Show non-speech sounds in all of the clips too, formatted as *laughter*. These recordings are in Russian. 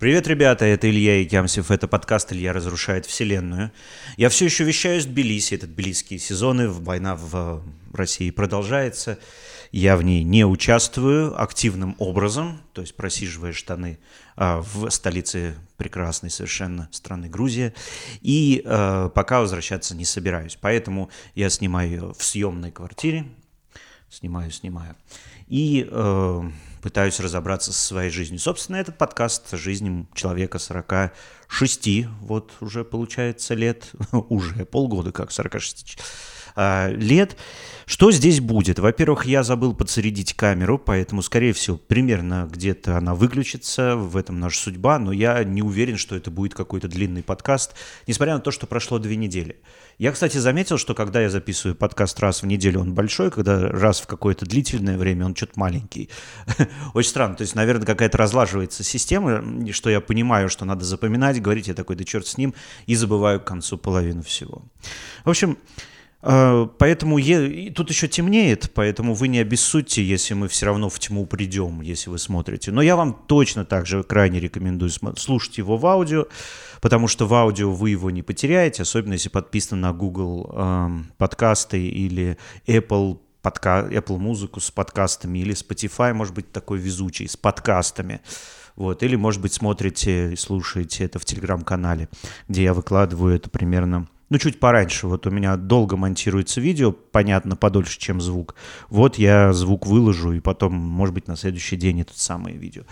Привет, ребята, это Илья Якямсев, это подкаст «Илья разрушает вселенную». Я все еще вещаю из Тбилиси, этот тбилисские сезоны, война в России продолжается. Я в ней не участвую активным образом, то есть просиживая штаны а, в столице прекрасной совершенно страны Грузия, и а, пока возвращаться не собираюсь. Поэтому я снимаю в съемной квартире, снимаю, снимаю, и э, пытаюсь разобраться со своей жизнью. Собственно, этот подкаст жизни человека 46, вот уже получается лет, *laughs* уже полгода как 46 а, лет. Что здесь будет? Во-первых, я забыл подсоединить камеру, поэтому, скорее всего, примерно где-то она выключится, в этом наша судьба, но я не уверен, что это будет какой-то длинный подкаст, несмотря на то, что прошло две недели. Я, кстати, заметил, что когда я записываю подкаст раз в неделю, он большой, когда раз в какое-то длительное время он что-то маленький. *laughs* Очень странно. То есть, наверное, какая-то разлаживается система, что я понимаю, что надо запоминать, говорить, я такой, да черт с ним, и забываю к концу половину всего. В общем, поэтому е... тут еще темнеет, поэтому вы не обессудьте, если мы все равно в тьму придем, если вы смотрите. Но я вам точно также крайне рекомендую слушать его в аудио, потому что в аудио вы его не потеряете, особенно если подписаны на Google э, подкасты или Apple подка... Apple музыку с подкастами или Spotify, может быть, такой везучий, с подкастами. Вот. Или, может быть, смотрите и слушаете это в телеграм-канале, где я выкладываю это примерно ну, чуть пораньше. Вот у меня долго монтируется видео, понятно, подольше, чем звук. Вот я звук выложу, и потом, может быть, на следующий день это самое видео.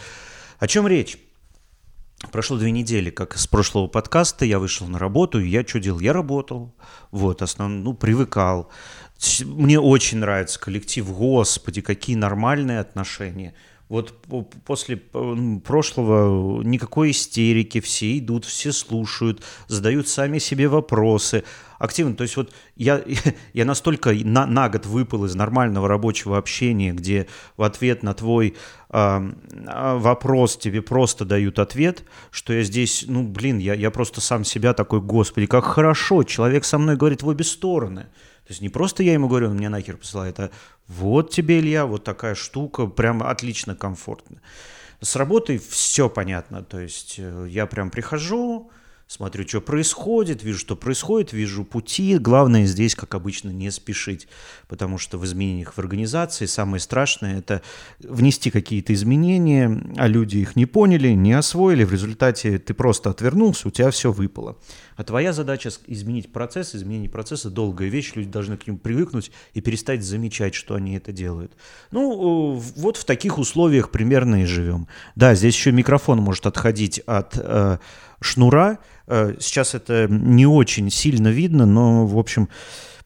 О чем речь? Прошло две недели, как с прошлого подкаста, я вышел на работу, и я что делал? Я работал, вот, основ... ну, привыкал. Мне очень нравится коллектив, господи, какие нормальные отношения – вот после прошлого никакой истерики, все идут, все слушают, задают сами себе вопросы активно. То есть вот я, *laughs* я настолько на, на год выпал из нормального рабочего общения, где в ответ на твой э, вопрос тебе просто дают ответ, что я здесь, ну блин, я, я просто сам себя такой, господи, как хорошо, человек со мной говорит в обе стороны. То есть не просто я ему говорю, он мне нахер посылает, а вот тебе, Илья, вот такая штука, прям отлично, комфортно. С работой все понятно, то есть э, я прям прихожу, смотрю, что происходит, вижу, что происходит, вижу пути. Главное здесь, как обычно, не спешить, потому что в изменениях в организации самое страшное – это внести какие-то изменения, а люди их не поняли, не освоили, в результате ты просто отвернулся, у тебя все выпало. А твоя задача – изменить процесс, изменение процесса – долгая вещь, люди должны к нему привыкнуть и перестать замечать, что они это делают. Ну, вот в таких условиях примерно и живем. Да, здесь еще микрофон может отходить от э, шнура, Э, сейчас это не очень сильно видно, но, в общем,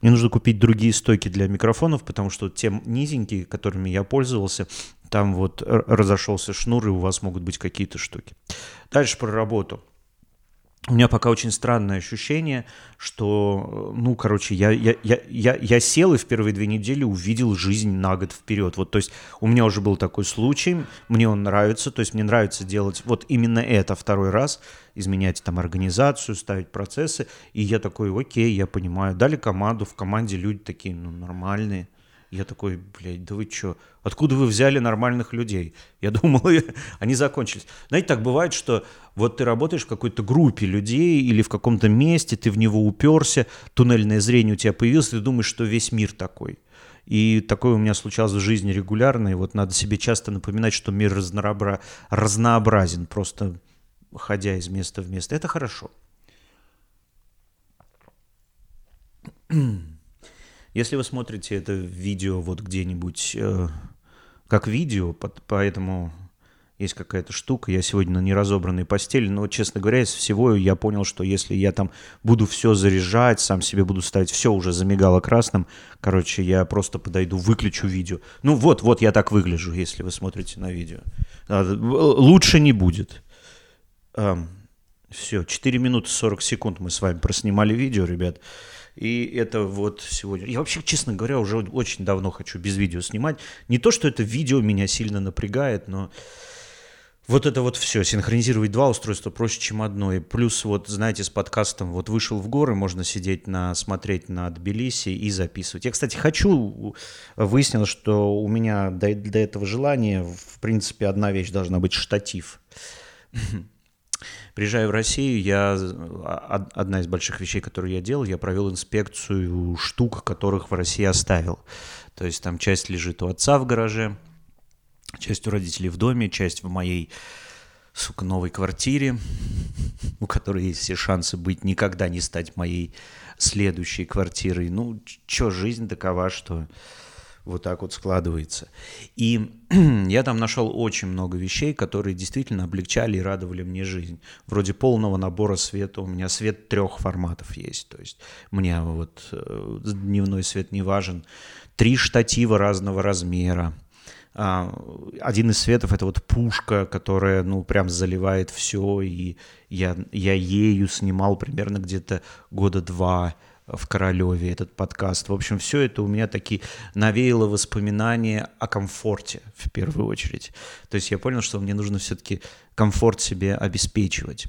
мне нужно купить другие стойки для микрофонов, потому что те низенькие, которыми я пользовался, там вот разошелся шнур, и у вас могут быть какие-то штуки. Дальше про работу у меня пока очень странное ощущение, что, ну, короче, я, я, я, я, я сел и в первые две недели увидел жизнь на год вперед. Вот, то есть у меня уже был такой случай, мне он нравится, то есть мне нравится делать вот именно это второй раз, изменять там организацию, ставить процессы, и я такой, окей, я понимаю. Дали команду, в команде люди такие, ну, нормальные, я такой, блядь, да вы что? Откуда вы взяли нормальных людей? Я думал, *laughs* они закончились. Знаете, так бывает, что вот ты работаешь в какой-то группе людей или в каком-то месте, ты в него уперся, туннельное зрение у тебя появилось, ты думаешь, что весь мир такой. И такое у меня случалось в жизни регулярно, и вот надо себе часто напоминать, что мир разнообра... разнообразен, просто ходя из места в место. Это хорошо. *clears throat* Если вы смотрите это видео вот где-нибудь э, как видео, под, поэтому есть какая-то штука. Я сегодня на неразобранной постели, но, честно говоря, из всего я понял, что если я там буду все заряжать, сам себе буду ставить, все уже замигало красным, короче, я просто подойду, выключу видео. Ну вот, вот я так выгляжу, если вы смотрите на видео. А, лучше не будет. Все, 4 минуты 40 секунд мы с вами проснимали видео, ребят. И это вот сегодня... Я вообще, честно говоря, уже очень давно хочу без видео снимать. Не то, что это видео меня сильно напрягает, но вот это вот все, синхронизировать два устройства проще, чем одно. И плюс вот, знаете, с подкастом вот вышел в горы, можно сидеть на, смотреть на Тбилиси и записывать. Я, кстати, хочу, выяснил, что у меня до, до этого желания, в принципе, одна вещь должна быть штатив. *laughs* Приезжая в Россию, я а, одна из больших вещей, которые я делал, я провел инспекцию штук, которых в России оставил. То есть там часть лежит у отца в гараже, часть у родителей в доме, часть в моей, сука, новой квартире, *laughs* у которой есть все шансы быть никогда не стать моей следующей квартирой. Ну, чё, жизнь такова, что вот так вот складывается. И *clears throat* я там нашел очень много вещей, которые действительно облегчали и радовали мне жизнь. Вроде полного набора света. У меня свет трех форматов есть. То есть мне вот э, дневной свет не важен. Три штатива разного размера. А, один из светов это вот пушка, которая, ну, прям заливает все, и я, я ею снимал примерно где-то года два в Королеве этот подкаст. В общем, все это у меня такие навеяло воспоминания о комфорте в первую очередь. То есть я понял, что мне нужно все-таки комфорт себе обеспечивать.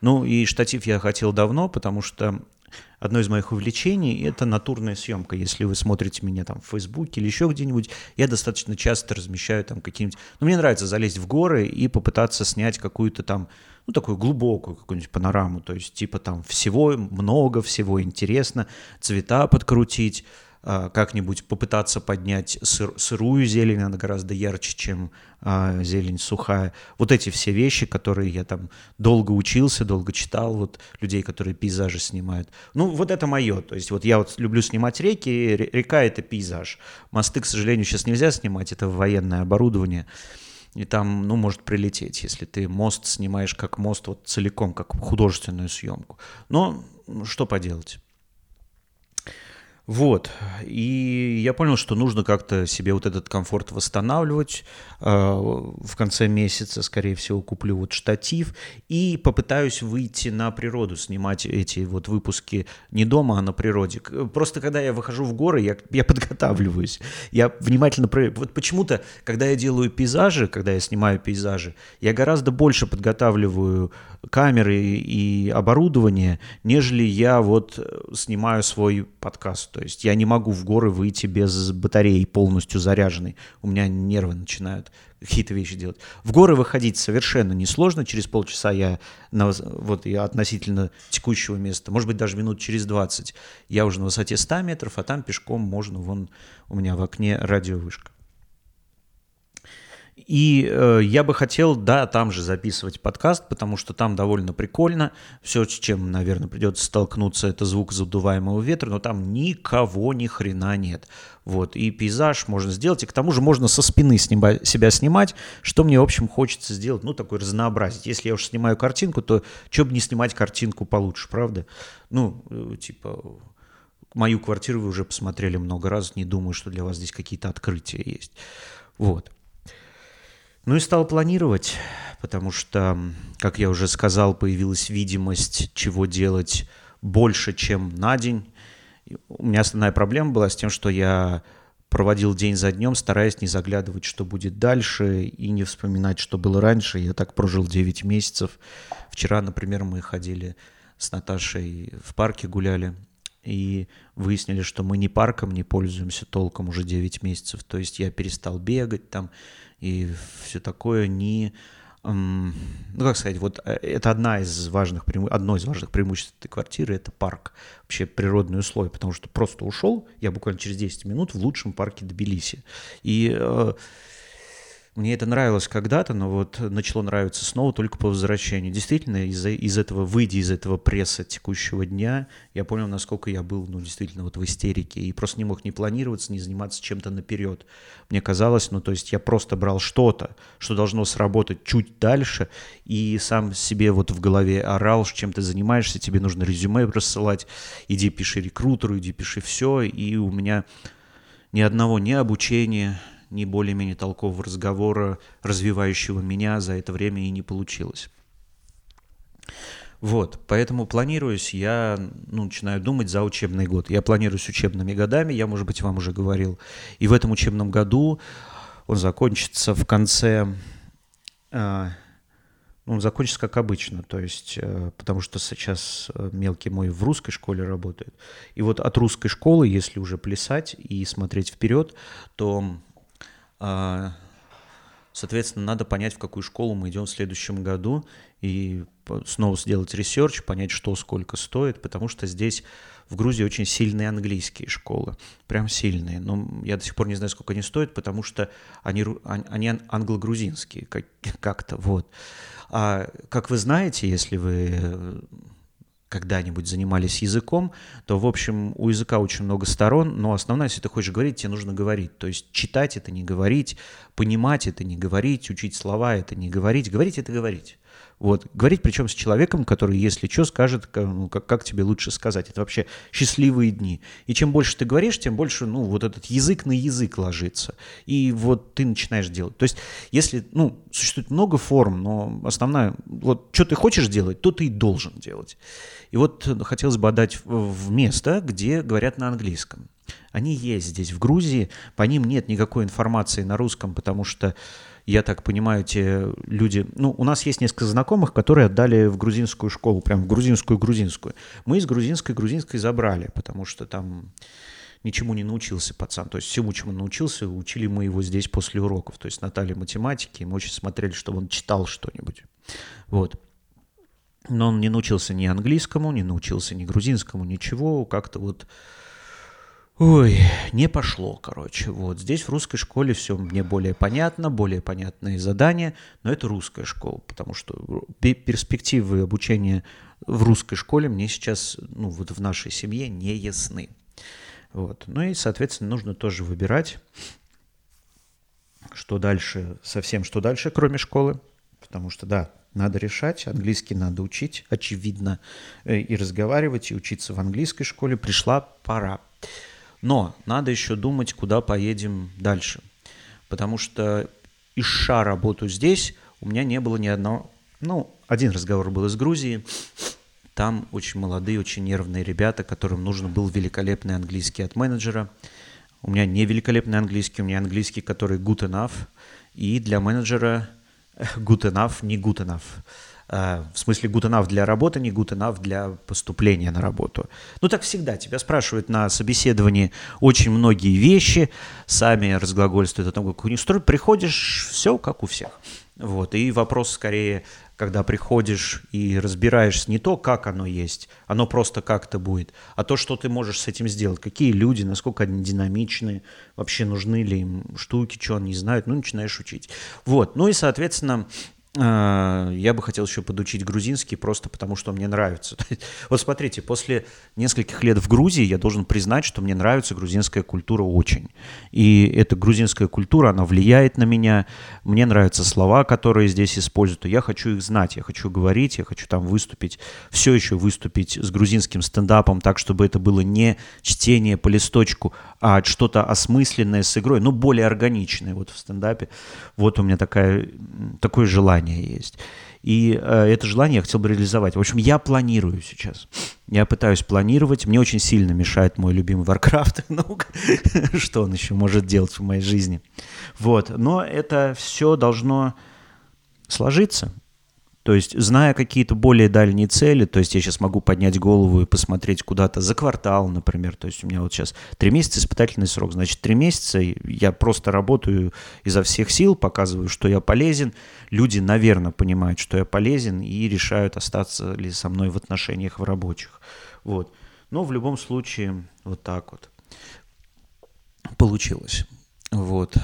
Ну и штатив я хотел давно, потому что одно из моих увлечений – это натурная съемка. Если вы смотрите меня там в Фейсбуке или еще где-нибудь, я достаточно часто размещаю там какие-нибудь… Ну, мне нравится залезть в горы и попытаться снять какую-то там, ну, такую глубокую какую-нибудь панораму. То есть, типа там всего много, всего интересно, цвета подкрутить, как-нибудь попытаться поднять сыр, сырую зелень, она гораздо ярче, чем а, зелень сухая. Вот эти все вещи, которые я там долго учился, долго читал, вот людей, которые пейзажи снимают. Ну, вот это мое. То есть вот я вот люблю снимать реки, река — это пейзаж. Мосты, к сожалению, сейчас нельзя снимать, это военное оборудование. И там, ну, может прилететь, если ты мост снимаешь как мост вот целиком, как художественную съемку. Но что поделать? Вот. И я понял, что нужно как-то себе вот этот комфорт восстанавливать. А, в конце месяца, скорее всего, куплю вот штатив и попытаюсь выйти на природу, снимать эти вот выпуски не дома, а на природе. Просто когда я выхожу в горы, я, я подготавливаюсь. Я внимательно... Вот почему-то, когда я делаю пейзажи, когда я снимаю пейзажи, я гораздо больше подготавливаю камеры и оборудование, нежели я вот снимаю свой подкаст то есть я не могу в горы выйти без батареи полностью заряженной. У меня нервы начинают какие-то вещи делать. В горы выходить совершенно несложно. Через полчаса я, на, вот я относительно текущего места, может быть, даже минут через 20, я уже на высоте 100 метров, а там пешком можно, вон у меня в окне радиовышка. И э, я бы хотел, да, там же записывать подкаст, потому что там довольно прикольно. Все, с чем, наверное, придется столкнуться, это звук задуваемого ветра, но там никого ни хрена нет. Вот, и пейзаж можно сделать, и к тому же можно со спины снимать, себя снимать, что мне, в общем, хочется сделать, ну, такой разнообразить. Если я уж снимаю картинку, то что бы не снимать картинку получше, правда? Ну, э, типа, мою квартиру вы уже посмотрели много раз, не думаю, что для вас здесь какие-то открытия есть. Вот. Ну и стал планировать, потому что, как я уже сказал, появилась видимость, чего делать больше, чем на день. У меня основная проблема была с тем, что я проводил день за днем, стараясь не заглядывать, что будет дальше, и не вспоминать, что было раньше. Я так прожил 9 месяцев. Вчера, например, мы ходили с Наташей в парке, гуляли, и выяснили, что мы ни парком не пользуемся толком уже 9 месяцев. То есть я перестал бегать там, и все такое не... Ну, как сказать, вот э, это одна из важных, одно из важных преимуществ этой квартиры – это парк, вообще природные условия, потому что просто ушел, я буквально через 10 минут в лучшем парке Тбилиси. И э, мне это нравилось когда-то, но вот начало нравиться снова только по возвращению. Действительно, из, из этого, выйдя из этого пресса текущего дня, я понял, насколько я был, ну, действительно, вот в истерике. И просто не мог не планироваться, не заниматься чем-то наперед. Мне казалось, ну, то есть я просто брал что-то, что должно сработать чуть дальше, и сам себе вот в голове орал, чем ты занимаешься, тебе нужно резюме рассылать, иди пиши рекрутеру, иди пиши все, и у меня ни одного ни обучения, ни более-менее толкового разговора, развивающего меня за это время и не получилось. Вот, поэтому планируюсь, я ну, начинаю думать за учебный год. Я планирую с учебными годами, я, может быть, вам уже говорил. И в этом учебном году он закончится в конце... Э, он закончится как обычно, то есть, э, потому что сейчас э, мелкий мой в русской школе работает. И вот от русской школы, если уже плясать и смотреть вперед, то соответственно, надо понять, в какую школу мы идем в следующем году. и снова сделать research, понять, что сколько стоит, потому что здесь в Грузии очень сильные английские школы, прям сильные. Но я до сих пор не знаю, сколько они стоят, потому что они, они англо-грузинские как, *laughs* как-то, вот. А как вы знаете, если вы когда-нибудь занимались языком, то, в общем, у языка очень много сторон, но основное, если ты хочешь говорить, тебе нужно говорить. То есть читать — это не говорить, понимать — это не говорить, учить слова — это не говорить, говорить — это говорить. Вот. Говорить причем с человеком, который, если что, скажет, ну, как, как тебе лучше сказать. Это вообще счастливые дни. И чем больше ты говоришь, тем больше, ну, вот этот язык на язык ложится. И вот ты начинаешь делать. То есть, если, ну, существует много форм, но основная, вот, что ты хочешь делать, то ты и должен делать. И вот хотелось бы отдать в место, где говорят на английском. Они есть здесь, в Грузии, по ним нет никакой информации на русском, потому что я так понимаю, те люди... Ну, у нас есть несколько знакомых, которые отдали в грузинскую школу, прям в грузинскую-грузинскую. Мы из грузинской-грузинской забрали, потому что там ничему не научился пацан. То есть всему, чему научился, учили мы его здесь после уроков. То есть Наталья математики, мы очень смотрели, чтобы он читал что-нибудь. Вот. Но он не научился ни английскому, не научился ни грузинскому, ничего. Как-то вот Ой, не пошло, короче. Вот здесь в русской школе все мне более понятно, более понятные задания, но это русская школа, потому что перспективы обучения в русской школе мне сейчас, ну вот в нашей семье не ясны. Вот. Ну и, соответственно, нужно тоже выбирать, что дальше, совсем что дальше, кроме школы. Потому что, да, надо решать, английский надо учить, очевидно, э, и разговаривать, и учиться в английской школе. Пришла пора. Но надо еще думать, куда поедем дальше. Потому что ища работу здесь, у меня не было ни одного... Ну, один разговор был из Грузии. Там очень молодые, очень нервные ребята, которым нужен был великолепный английский от менеджера. У меня не великолепный английский, у меня английский, который good enough. И для менеджера good enough, не good enough. Э, в смысле good enough для работы, не good enough для поступления на работу. Ну так всегда, тебя спрашивают на собеседовании очень многие вещи, сами разглагольствуют о том, как у них строят, приходишь, все как у всех. Вот, и вопрос скорее, когда приходишь и разбираешься не то, как оно есть, оно просто как-то будет, а то, что ты можешь с этим сделать, какие люди, насколько они динамичны, вообще нужны ли им штуки, что они знают, ну, начинаешь учить. Вот, ну и, соответственно, а, я бы хотел еще подучить грузинский просто потому, что мне нравится. *laughs* Вот смотрите, после нескольких лет в Грузии я должен признать, что мне нравится грузинская культура очень. И эта грузинская культура, она влияет на меня. Мне нравятся слова, которые здесь используют. Я хочу их знать, я хочу говорить, я хочу там выступить, все еще выступить с грузинским стендапом так, чтобы это было не чтение по листочку, а что-то осмысленное с игрой, но более органичное вот в стендапе. Вот у меня такая, такое желание есть. И э, это желание я хотел бы реализовать. В общем, я планирую сейчас. Я пытаюсь планировать. Мне очень сильно мешает мой любимый Warcraft. *laughs* Ну, *laughs* что он еще может делать в моей жизни? Вот. Но это все должно сложиться. То есть, зная какие-то более дальние цели, то есть я сейчас могу поднять голову и посмотреть куда-то за квартал, например. То есть у меня вот сейчас три месяца испытательный срок. Значит, три месяца я просто работаю изо всех сил, показываю, что я полезен. Люди, наверное, понимают, что я полезен и решают, остаться ли со мной в отношениях в рабочих. Вот. Но в любом случае вот так вот получилось. Вот.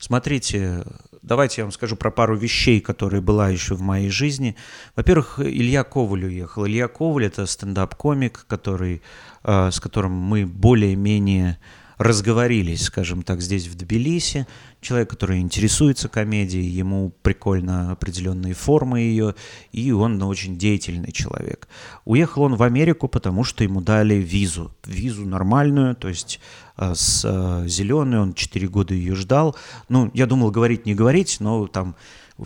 Смотрите, Давайте я вам скажу про пару вещей, которые была еще в моей жизни. Во-первых, Илья Коваль уехал. Илья Коваль – это стендап-комик, который, э, с которым мы более-менее разговорились, скажем так, здесь в Тбилиси. Человек, который интересуется комедией, ему прикольно определенные формы ее, и он очень деятельный человек. Уехал он в Америку, потому что ему дали визу. Визу нормальную, то есть э, с э, зеленой, он 4 года ее ждал. Ну, я думал говорить, не говорить, но там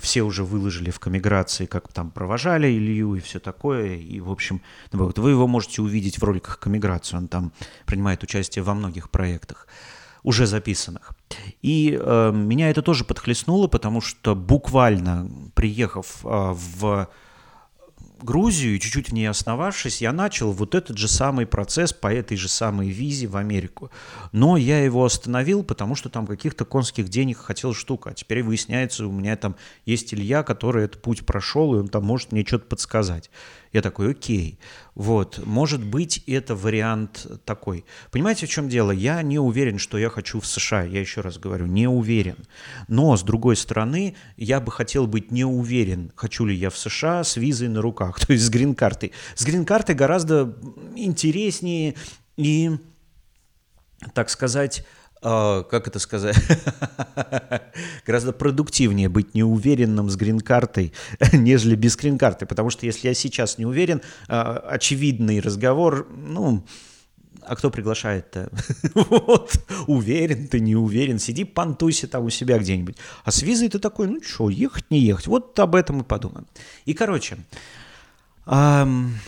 все уже выложили в коммиграции, как там провожали Илью и все такое. И, в общем, вот вы его можете увидеть в роликах коммиграции. Он там принимает участие во многих проектах уже записанных. И э, меня это тоже подхлестнуло, потому что буквально приехав э, в Грузию, и чуть-чуть в ней основавшись, я начал вот этот же самый процесс по этой же самой визе в Америку. Но я его остановил, потому что там каких-то конских денег хотел штука. А теперь выясняется, у меня там есть Илья, который этот путь прошел, и он там может мне что-то подсказать. Я такой, окей. Вот, может быть, это вариант такой. Понимаете, в чем дело? Я не уверен, что я хочу в США. Я еще раз говорю, не уверен. Но, с другой стороны, я бы хотел быть не уверен, хочу ли я в США с визой на руках, *laughs* то есть с грин-картой. С грин-картой гораздо интереснее и, так сказать, Uh, как это сказать, *laughs* гораздо продуктивнее быть неуверенным с грин-картой, *laughs* нежели без грин-карты, потому что если я сейчас не уверен, uh, очевидный разговор, ну, а кто приглашает-то? *laughs* вот, уверен ты, не уверен, сиди, понтуйся там у себя где-нибудь. А с визой ты такой, ну что, ехать, не ехать, вот об этом и подумаем. И, короче, эм,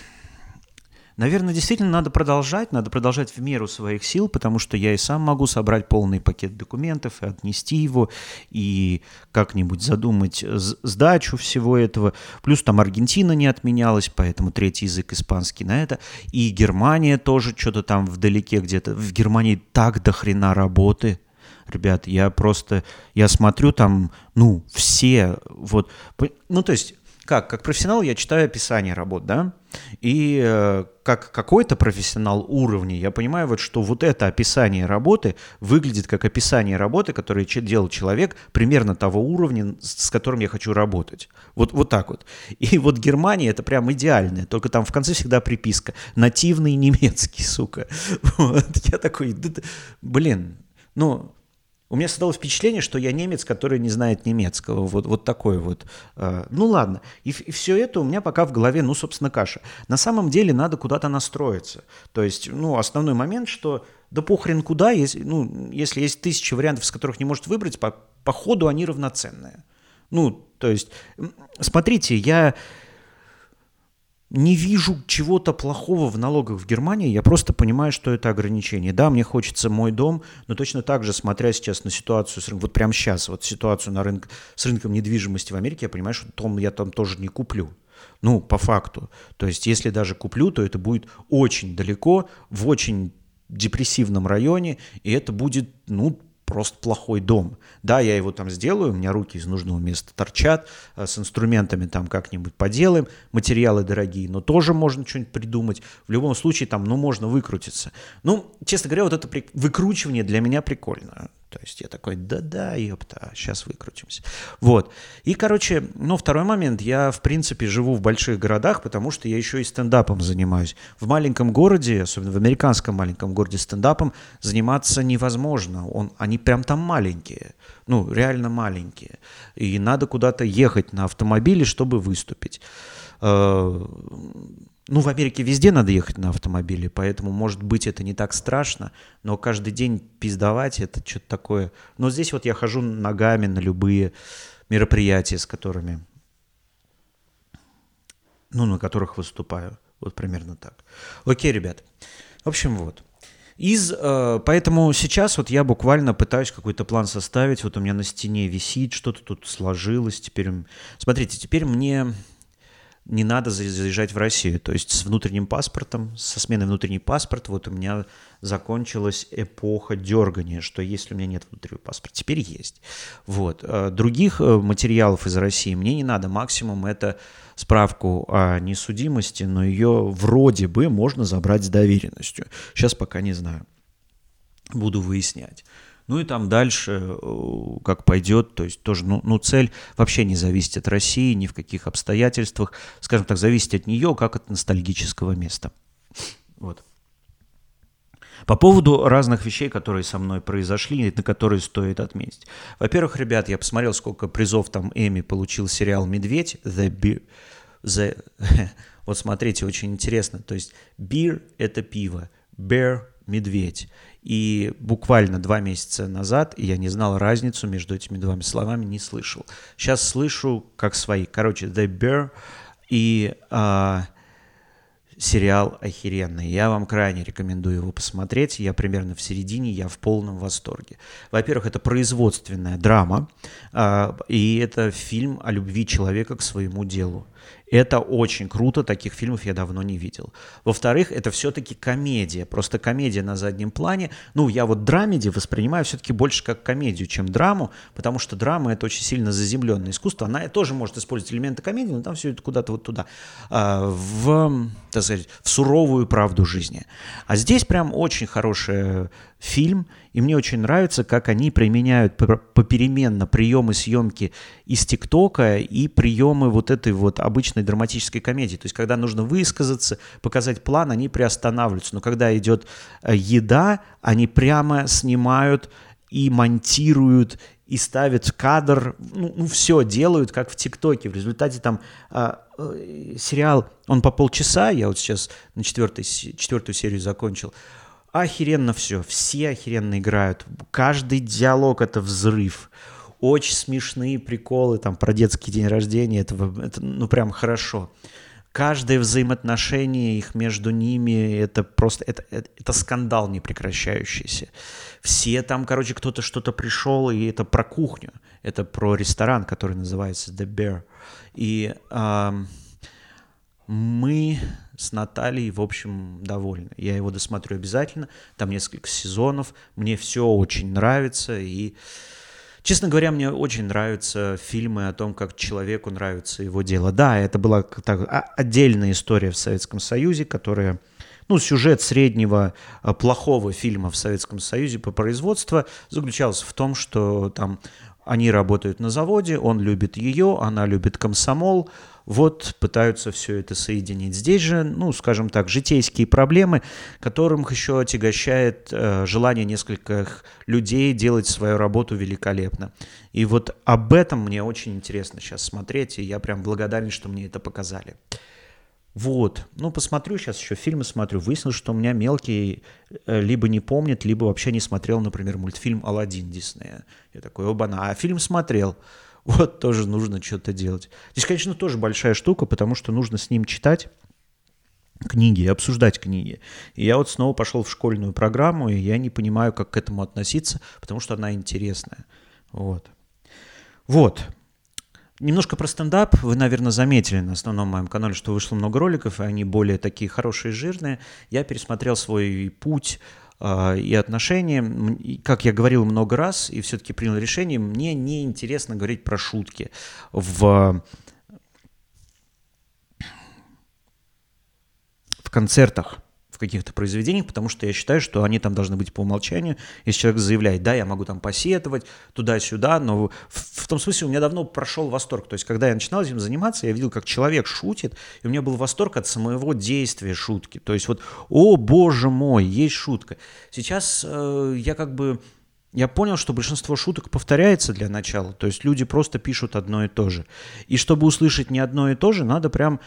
Наверное, действительно надо продолжать, надо продолжать в меру своих сил, потому что я и сам могу собрать полный пакет документов и отнести его, и как-нибудь задумать сдачу всего этого. Плюс там Аргентина не отменялась, поэтому третий язык испанский на это. И Германия тоже что-то там вдалеке где-то. В Германии так до хрена работы, ребят, я просто, я смотрю там, ну, все, вот, ну, то есть как? Как профессионал я читаю описание работ, да? И э, как какой-то профессионал уровня я понимаю, вот, что вот это описание работы выглядит как описание работы, которое делал человек примерно того уровня, с которым я хочу работать. Вот, вот так вот. И вот Германия это прям идеальная, только там в конце всегда приписка «нативный немецкий, сука». *laughs* Вот. Я такой, блин, ну, у меня создалось впечатление, что я немец, который не знает немецкого. Вот, вот такой вот. Э, ну ладно. И, и все это у меня пока в голове, ну, собственно, каша. На самом деле надо куда-то настроиться. То есть, ну, основной момент, что да похрен куда, если, ну, если есть тысячи вариантов, с которых не может выбрать, по, по ходу они равноценные. Ну, то есть, смотрите, я не вижу чего-то плохого в налогах в Германии, я просто понимаю, что это ограничение. Да, мне хочется мой дом, но точно так же, смотря сейчас на ситуацию, с рынком, вот прямо сейчас, вот ситуацию на рынок, с рынком недвижимости в Америке, я понимаю, что дом я там тоже не куплю. Ну, по факту. То есть, если даже куплю, то это будет очень далеко, в очень депрессивном районе, и это будет, ну, просто плохой дом. Да, я его там сделаю, у меня руки из нужного места торчат, э, с инструментами там как-нибудь поделаем, материалы дорогие, но тоже можно что-нибудь придумать. В любом случае там, ну, можно выкрутиться. Ну, честно говоря, вот это выкручивание для меня прикольно. То есть я такой, да-да, ёпта, сейчас выкрутимся. Вот. И, короче, ну, второй момент, я, в принципе, живу в больших городах, потому что я еще и стендапом занимаюсь. В маленьком городе, особенно в американском маленьком городе, стендапом заниматься невозможно. Он, они прям там маленькие, ну, реально маленькие. И надо куда-то ехать на автомобиле, чтобы выступить э, ну, в Америке везде надо ехать на автомобиле, поэтому, может быть, это не так страшно, но каждый день пиздовать это что-то такое. Но здесь вот я хожу ногами на любые мероприятия, с которыми, ну, на которых выступаю. Вот примерно так. Окей, ребят. В общем, вот. Из, э, поэтому сейчас вот я буквально пытаюсь какой-то план составить. Вот у меня на стене висит, что-то тут сложилось. Теперь, смотрите, теперь мне не надо заезжать в Россию. То есть с внутренним паспортом, со сменой внутренний паспорт, вот у меня закончилась эпоха дергания, что если у меня нет внутреннего паспорта, теперь есть. Вот. А других э, материалов из России мне не надо. Максимум это справку о несудимости, но ее вроде бы можно забрать с доверенностью. Сейчас пока не знаю. Буду выяснять. Ну и там дальше, э, как пойдет, то есть тоже, ну, ну, цель вообще не зависит от России, ни в каких обстоятельствах, скажем так, зависит от нее, как от ностальгического места. Вот. По поводу разных вещей, которые со мной произошли, на которые стоит отметить. Во-первых, ребят, я посмотрел, сколько призов там Эми получил сериал «Медведь», The Beer, The... *laughs* вот смотрите, очень интересно. То есть beer – это пиво, bear – медведь. И буквально два месяца назад я не знал разницу между этими двумя словами, не слышал. Сейчас слышу как свои. Короче, The Bear и а, сериал охеренный. Я вам крайне рекомендую его посмотреть. Я примерно в середине, я в полном восторге. Во-первых, это производственная драма, а, и это фильм о любви человека к своему делу. Это очень круто, таких фильмов я давно не видел. Во-вторых, это все-таки комедия, просто комедия на заднем плане. Ну, я вот драмеди воспринимаю все-таки больше как комедию, чем драму, потому что драма — это очень сильно заземленное искусство. Она тоже может использовать элементы комедии, но там все это куда-то вот туда, а, в, так сказать, в суровую правду жизни. А здесь прям очень хороший фильм, и мне очень нравится, как они применяют попеременно приемы съемки из ТикТока и приемы вот этой вот обычной драматической комедии. То есть, когда нужно высказаться, показать план, они приостанавливаются. Но когда идет э, еда, они прямо снимают и монтируют и ставят кадр, ну, ну все делают, как в ТикТоке. В результате там э, э, сериал, он по полчаса, я вот сейчас на четвертой, четвертую серию закончил, охеренно все, все охеренно играют, каждый диалог это взрыв, очень смешные приколы там про детский день рождения, это, это ну прям хорошо. Каждое взаимоотношение их между ними, это просто, это, это, это скандал непрекращающийся. Все там, короче, кто-то что-то пришел, и это про кухню, это про ресторан, который называется The Bear. И э, мы с Натальей, в общем, довольны. Я его досмотрю обязательно. Там несколько сезонов. Мне все очень нравится. И, честно говоря, мне очень нравятся фильмы о том, как человеку нравится его дело. Да, это была так, а, отдельная история в Советском Союзе, которая ну, сюжет среднего а, плохого фильма в Советском Союзе по производству заключался в том, что там они работают на заводе, он любит ее, она любит комсомол, вот пытаются все это соединить. Здесь же, ну, скажем так, житейские проблемы, которым еще отягощает э, желание нескольких людей делать свою работу великолепно. И вот об этом мне очень интересно сейчас смотреть, и я прям благодарен, что мне это показали. Вот, ну посмотрю сейчас еще фильмы смотрю. Выяснилось, что у меня мелкий э, либо не помнит, либо вообще не смотрел, например, мультфильм «Аладдин» Диснея. Я такой, оба-на, а фильм смотрел. Вот тоже нужно что-то делать. Здесь, конечно, тоже большая штука, потому что нужно с ним читать книги, обсуждать книги. И я вот снова пошел в школьную программу, и я не понимаю, как к этому относиться, потому что она интересная. Вот. Вот. Немножко про стендап. Вы, наверное, заметили на основном моем канале, что вышло много роликов, и они более такие хорошие, жирные. Я пересмотрел свой путь и отношения. Как я говорил много раз и все-таки принял решение, мне не интересно говорить про шутки в, в концертах в каких-то произведениях, потому что я считаю, что они там должны быть по умолчанию. Если человек заявляет, да, я могу там посетовать туда-сюда, но в, в том смысле у меня давно прошел восторг. То есть, когда я начинал этим заниматься, я видел, как человек шутит, и у меня был восторг от самого действия шутки. То есть вот, о, боже мой, есть шутка. Сейчас э, я как бы я понял, что большинство шуток повторяется для начала. То есть люди просто пишут одно и то же. И чтобы услышать не одно и то же, надо прям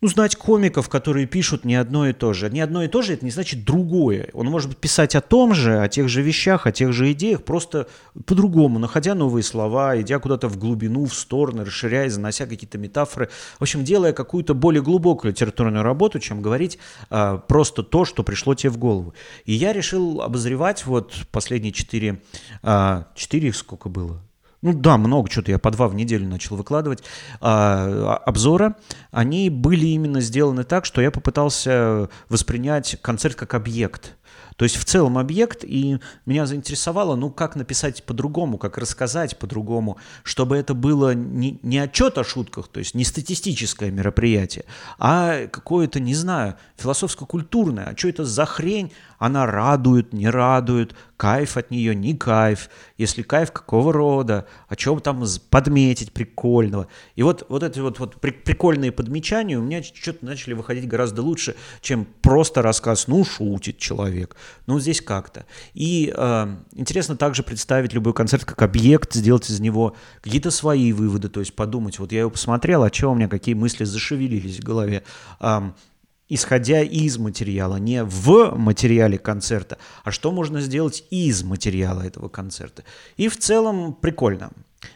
ну, знать комиков, которые пишут не одно и то же. Не одно и то же, это не значит другое. Он может писать о том же, о тех же вещах, о тех же идеях, просто по-другому, находя новые слова, идя куда-то в глубину, в стороны, расширяя, занося какие-то метафоры. В общем, делая какую-то более глубокую литературную работу, чем говорить а, просто то, что пришло тебе в голову. И я решил обозревать вот последние четыре, а, четыре сколько было? Ну да, много, что-то я по два в неделю начал выкладывать, а, обзора, они были именно сделаны так, что я попытался воспринять концерт как объект. То есть в целом объект, и меня заинтересовало, ну, как написать по-другому, как рассказать по-другому, чтобы это было не, не отчет о шутках, то есть не статистическое мероприятие, а какое-то, не знаю, философско-культурное. А что это за хрень? Она радует, не радует, кайф от нее, не кайф. Если кайф, какого рода? О чем там подметить прикольного? И вот, вот эти вот, вот прикольные подмечания у меня что-то начали выходить гораздо лучше, чем просто рассказ, ну, шутит человек. Ну, здесь как-то. И э, интересно также представить любой концерт как объект, сделать из него какие-то свои выводы, то есть подумать, вот я его посмотрел, а что у меня, какие мысли зашевелились в голове исходя из материала, не в материале концерта, а что можно сделать из материала этого концерта. И в целом прикольно.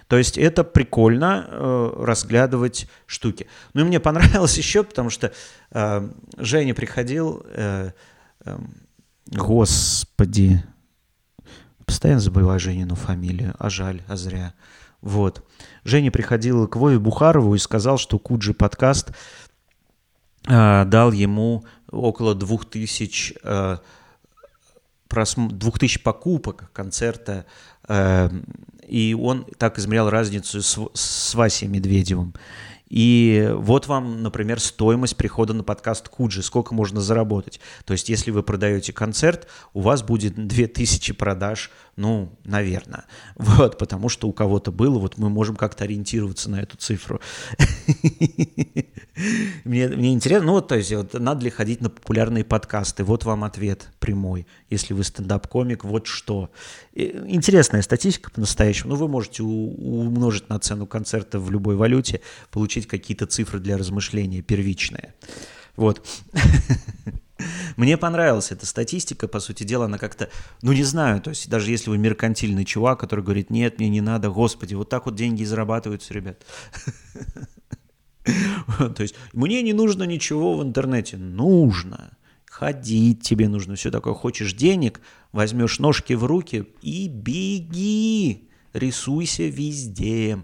То есть это прикольно э, разглядывать штуки. Ну и мне понравилось *laughs* еще, потому что э, Женя приходил, э, э, господи, постоянно забываю Женину фамилию, а жаль, а зря. Вот. Женя приходил к Вове Бухарову и сказал, что Куджи подкаст э, дал ему около 2000, э, просм... 2000 покупок концерта, э, и он так измерял разницу с, с Васей Медведевым. И вот вам, например, стоимость прихода на подкаст Куджи, сколько можно заработать. То есть, если вы продаете концерт, у вас будет 2000 продаж, ну, наверное. *laughs* Вот, потому что у кого-то было, вот мы можем как-то ориентироваться на эту цифру. *laughs* Мне, мне интересно, ну вот, то есть, вот, надо ли ходить на популярные подкасты? Вот вам ответ прямой. Если вы стендап-комик, вот что. Интересная статистика по-настоящему. Ну, вы можете умножить на цену концерта в любой валюте, получить какие-то цифры для размышления первичные. Вот. *laughs* *laughs* Мне понравилась эта статистика, по сути дела, она как-то, ну не знаю, то есть даже если вы меркантильный чувак, который говорит, нет, мне не надо, господи, вот так вот деньги зарабатываются, ребят. *laughs* То есть мне не нужно ничего в интернете. Нужно ходить тебе нужно, все такое. Хочешь денег, возьмешь ножки в руки и беги, рисуйся везде.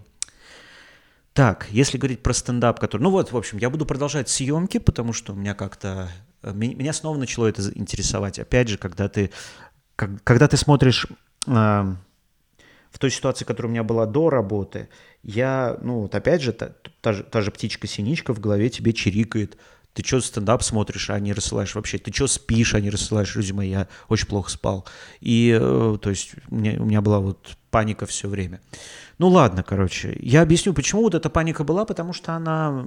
Так, если говорить про стендап, который... Ну вот, в общем, я буду продолжать съемки, потому что у меня как-то... Меня снова начало это интересовать. Опять же, когда ты, когда ты смотришь э, в той ситуации, которая у меня была до работы, я, ну вот опять же, та, та, же, та же птичка-синичка в голове тебе чирикает – ты что стендап смотришь, а не рассылаешь вообще? Ты что спишь, а не рассылаешь резюме? Я очень плохо спал. И, э, то есть, у меня, у меня была вот паника все время. Ну ладно, короче. Я объясню, почему вот эта паника была, потому что она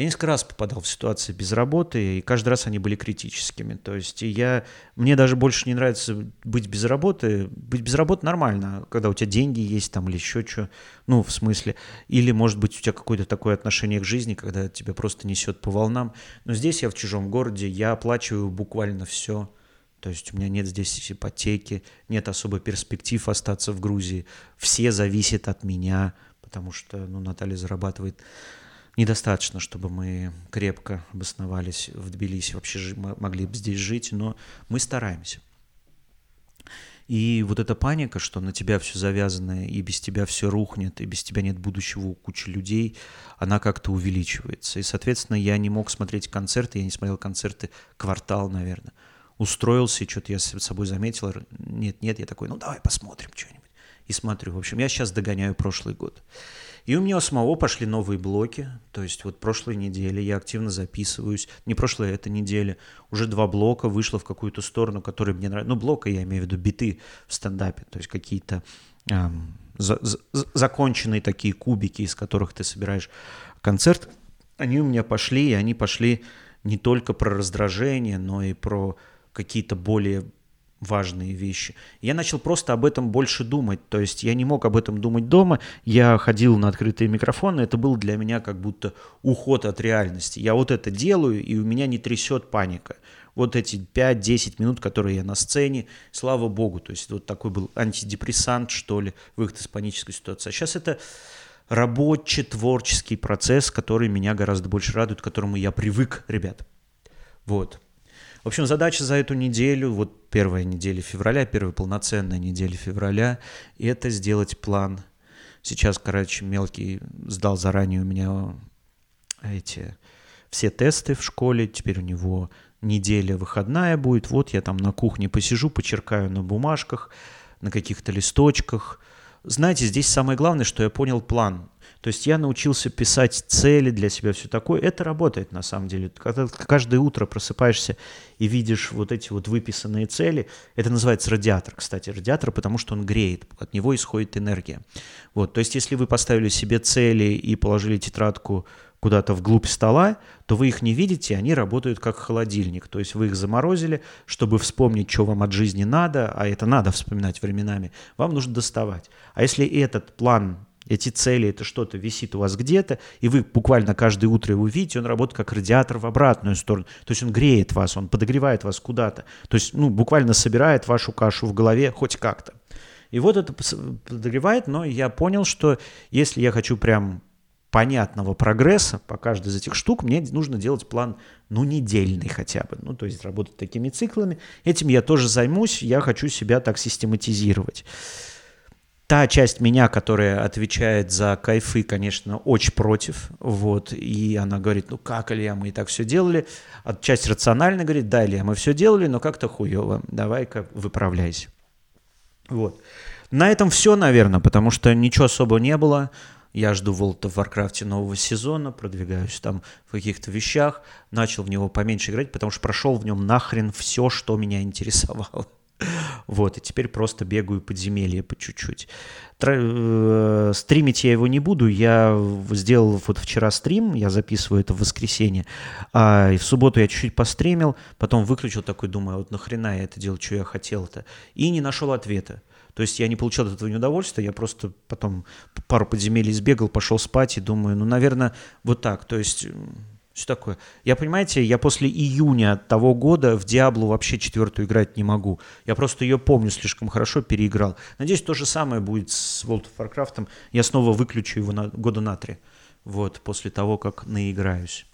я несколько раз попадал в ситуации без работы, и каждый раз они были критическими. То есть я, мне даже больше не нравится быть без работы. Быть без работы нормально, когда у тебя деньги есть там или еще что. Ну, в смысле. Или, может быть, у тебя какое-то такое отношение к жизни, когда тебя просто несет по волнам. Но здесь я в чужом городе, я оплачиваю буквально все. То есть у меня нет здесь ипотеки, нет особой перспектив остаться в Грузии. Все зависят от меня, потому что ну, Наталья зарабатывает недостаточно, чтобы мы крепко обосновались в Тбилиси, вообще могли бы здесь жить, но мы стараемся. И вот эта паника, что на тебя все завязано, и без тебя все рухнет, и без тебя нет будущего у кучи людей, она как-то увеличивается. И, соответственно, я не мог смотреть концерты, я не смотрел концерты квартал, наверное. Устроился, и что-то я с собой заметил. Нет, нет, я такой, ну давай посмотрим что-нибудь. И смотрю. В общем, я сейчас догоняю прошлый год. И у меня самого пошли новые блоки. То есть вот прошлой неделе я активно записываюсь. Не прошлая, это неделя. Уже два блока вышло в какую-то сторону, которые мне нравятся. Ну, блока я имею в виду биты в стендапе. То есть какие-то эм, за, за, законченные такие кубики, из которых ты собираешь концерт. Они у меня пошли, и они пошли не только про раздражение, но и про какие-то более важные вещи. Я начал просто об этом больше думать. То есть я не мог об этом думать дома. Я ходил на открытые микрофоны. Это был для меня как будто уход от реальности. Я вот это делаю, и у меня не трясет паника. Вот эти 5-10 минут, которые я на сцене, слава богу. То есть вот такой был антидепрессант, что ли, выход из панической ситуации. А сейчас это рабочий, творческий процесс, который меня гораздо больше радует, к которому я привык, ребят. Вот. В общем, задача за эту неделю, вот первая неделя февраля, первая полноценная неделя февраля, это сделать план. Сейчас, короче, мелкий сдал заранее у меня эти все тесты в школе, теперь у него неделя выходная будет, вот я там на кухне посижу, почеркаю на бумажках, на каких-то листочках. Знаете, здесь самое главное, что я понял план. То есть я научился писать цели для себя, все такое. Это работает на самом деле. Когда каждое утро просыпаешься и видишь вот эти вот выписанные цели, это называется радиатор, кстати. Радиатор, потому что он греет, от него исходит энергия. Вот, то есть если вы поставили себе цели и положили тетрадку куда-то вглубь стола, то вы их не видите, они работают как холодильник. То есть вы их заморозили, чтобы вспомнить, что вам от жизни надо, а это надо вспоминать временами, вам нужно доставать. А если этот план эти цели, это что-то висит у вас где-то, и вы буквально каждое утро его видите, он работает как радиатор в обратную сторону. То есть он греет вас, он подогревает вас куда-то. То есть, ну, буквально собирает вашу кашу в голове хоть как-то. И вот это подогревает, но я понял, что если я хочу прям понятного прогресса по каждой из этих штук, мне нужно делать план, ну, недельный хотя бы. Ну, то есть работать такими циклами. Этим я тоже займусь, я хочу себя так систематизировать. Та часть меня, которая отвечает за кайфы, конечно, очень против. Вот. И она говорит, ну как, Илья, мы и так все делали. А часть рационально говорит, да, Илья, мы все делали, но как-то хуево. Давай-ка выправляйся. Вот. На этом все, наверное, потому что ничего особо не было. Я жду World of Warcraft нового сезона, продвигаюсь там в каких-то вещах, начал в него поменьше играть, потому что прошел в нем нахрен все, что меня интересовало. Вот, и теперь просто бегаю подземелье по чуть-чуть. Тр... Э, стримить я его не буду. Я сделал вот вчера стрим, я записываю это в воскресенье. А, и в субботу я чуть-чуть постримил, потом выключил такой, думаю, вот нахрена я это делал, что я хотел-то. И не нашел ответа. То есть я не получал от этого неудовольствия, я просто потом пару подземелий сбегал, пошел спать и думаю, ну, наверное, вот так. То есть что такое? Я, понимаете, я после июня того года в Диаблу вообще четвертую играть не могу. Я просто ее помню слишком хорошо, переиграл. Надеюсь, то же самое будет с World of Warcraft. Я снова выключу его на, года на три. Вот, после того, как наиграюсь.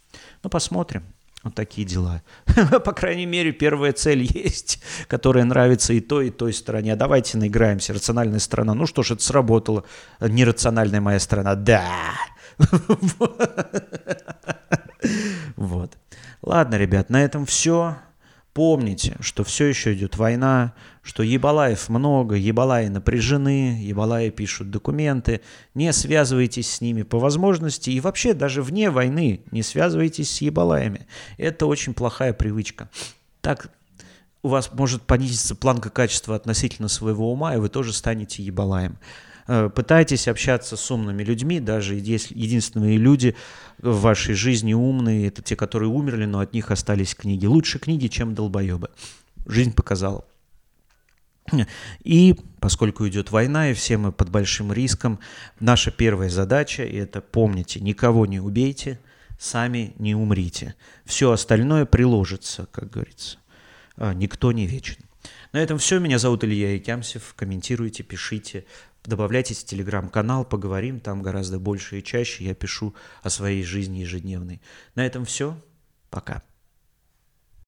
Ну, посмотрим. Вот такие дела. *laughs* По крайней мере, первая цель есть, которая нравится и той, и той стороне. А давайте наиграемся. Рациональная сторона. Ну что ж, это сработало. Нерациональная моя сторона. Да. *laughs* Вот. Ладно, ребят, на этом все. Помните, что все еще идет война, что ебалаев много, ебалаи напряжены, ебалаи пишут документы. Не связывайтесь с ними по возможности и вообще даже вне войны не связывайтесь с ебалаями. Это очень плохая привычка. Так у вас может понизиться планка качества относительно своего ума, и вы тоже станете ебалаем. Э, пытайтесь общаться с умными людьми, даже если единственные люди в вашей жизни умные, это те, которые умерли, но от них остались книги. Лучше книги, чем долбоебы. Жизнь показала. И поскольку идет война, и все мы под большим риском, наша первая задача, это помните, никого не убейте, сами не умрите. Все остальное приложится, как говорится. А, никто не вечен. На этом все. Меня зовут Илья Икямсев. Комментируйте, пишите. Добавляйтесь в телеграм-канал, поговорим, там гораздо больше и чаще я пишу о своей жизни ежедневной. На этом все. Пока.